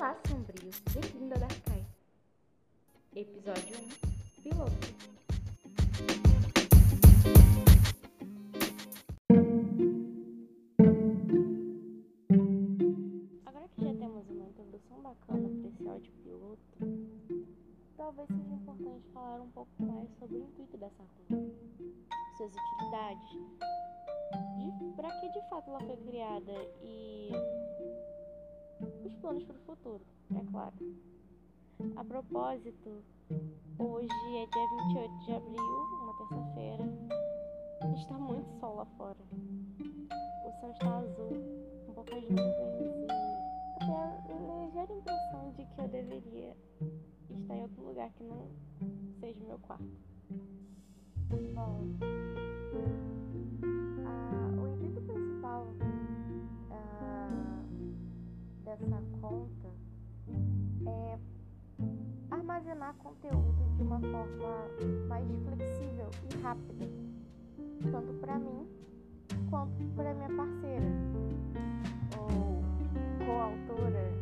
Olá, sombrio, bem-vindo a Darkai. Episódio 1 Piloto. Agora que já temos uma introdução bacana para esse áudio piloto, talvez seja importante falar um pouco mais sobre o intuito dessa conta, suas utilidades, para que de fato ela foi criada e os planos para o futuro, é claro. A propósito, hoje é dia 28 de abril, uma terça-feira. Está muito sol lá fora. O céu está azul, com poucas nuvens e até a ligeira impressão de que eu deveria estar em outro lugar que não seja meu quarto. Bom, conteúdo de uma forma mais flexível e rápida, tanto para mim quanto para minha parceira ou coautora.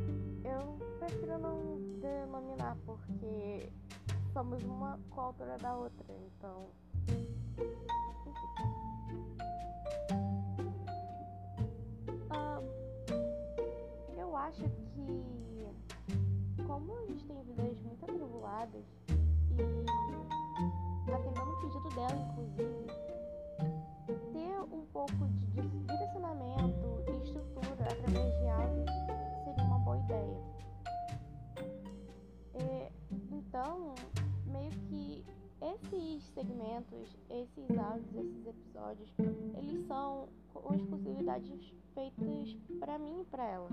Eu prefiro não denominar porque somos uma coautora da outra, então. Ah, eu acho que como gente tem vidas muito atribuladas e atendendo o pedido dela, inclusive, ter um pouco de direcionamento e estrutura através de áudios seria uma boa ideia. E, então, meio que esses segmentos, esses áudios, esses episódios, eles são com exclusividades feitas para mim e para ela.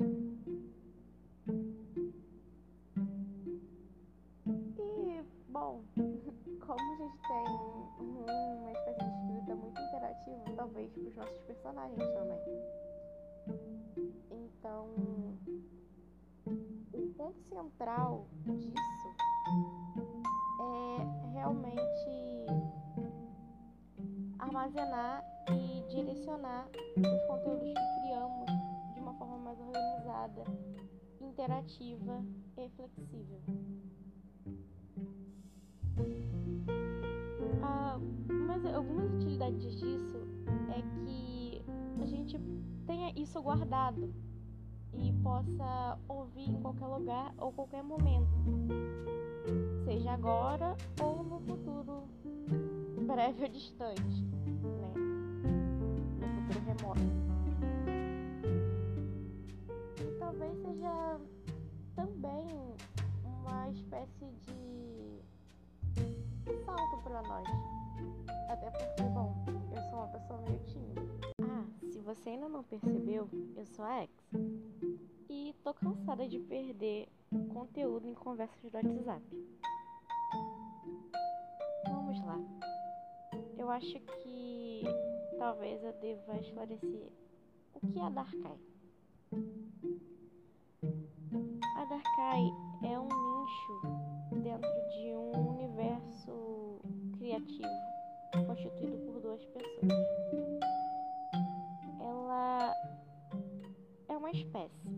Talvez para os nossos personagens também. Então, o ponto central disso é realmente armazenar e direcionar os conteúdos que criamos de uma forma mais organizada, interativa e flexível. Utilidades disso é que a gente tenha isso guardado e possa ouvir em qualquer lugar ou qualquer momento, seja agora ou no futuro breve ou distante, né? No futuro remoto. E talvez seja também uma espécie de salto para nós. Até porque, bom, eu sou uma pessoa meio tímida. Ah, se você ainda não percebeu, eu sou a Ex. E tô cansada de perder conteúdo em conversas do WhatsApp. Vamos lá. Eu acho que talvez eu deva esclarecer o que é a Darkai. A Darkai é um espécie,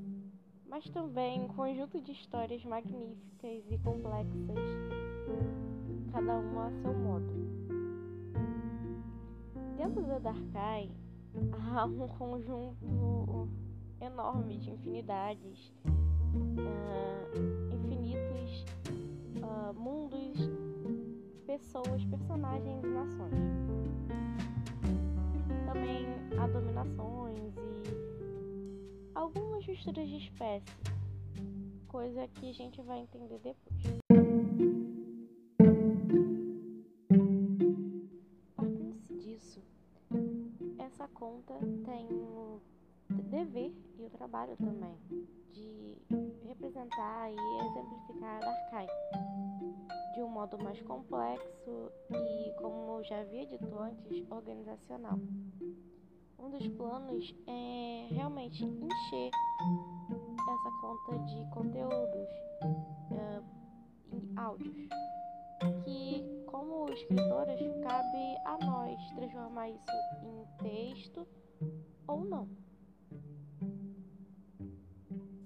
mas também um conjunto de histórias magníficas e complexas, cada uma a seu modo. Dentro da Darkai há um conjunto enorme de infinidades, uh, infinitos uh, mundos, pessoas, personagens e nações. Também há dominações e algumas misturas de espécies, coisa que a gente vai entender depois. Partindo-se disso, essa conta tem o dever e o trabalho também de representar e exemplificar a Darkai de um modo mais complexo e, como eu já havia dito antes, organizacional. Um dos planos é realmente encher essa conta de conteúdos uh, em áudios que, como escritoras, cabe a nós transformar isso em texto ou não.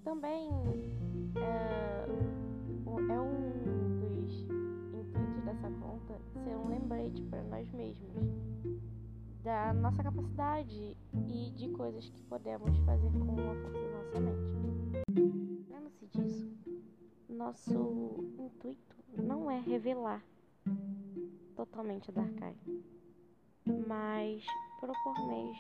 Também é, é um dos intuitos dessa conta ser um lembrete para nós mesmos da nossa capacidade e de coisas que podemos fazer com a força da nossa mente. Lembre-se disso. Nosso intuito não é revelar totalmente a Darkai, mas propor meios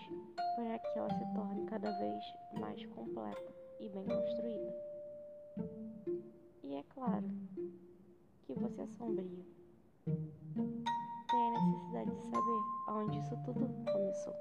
para que ela se torne cada vez mais completa e bem construída. E é claro que você é sombrio. Necessidade de saber aonde isso tudo começou.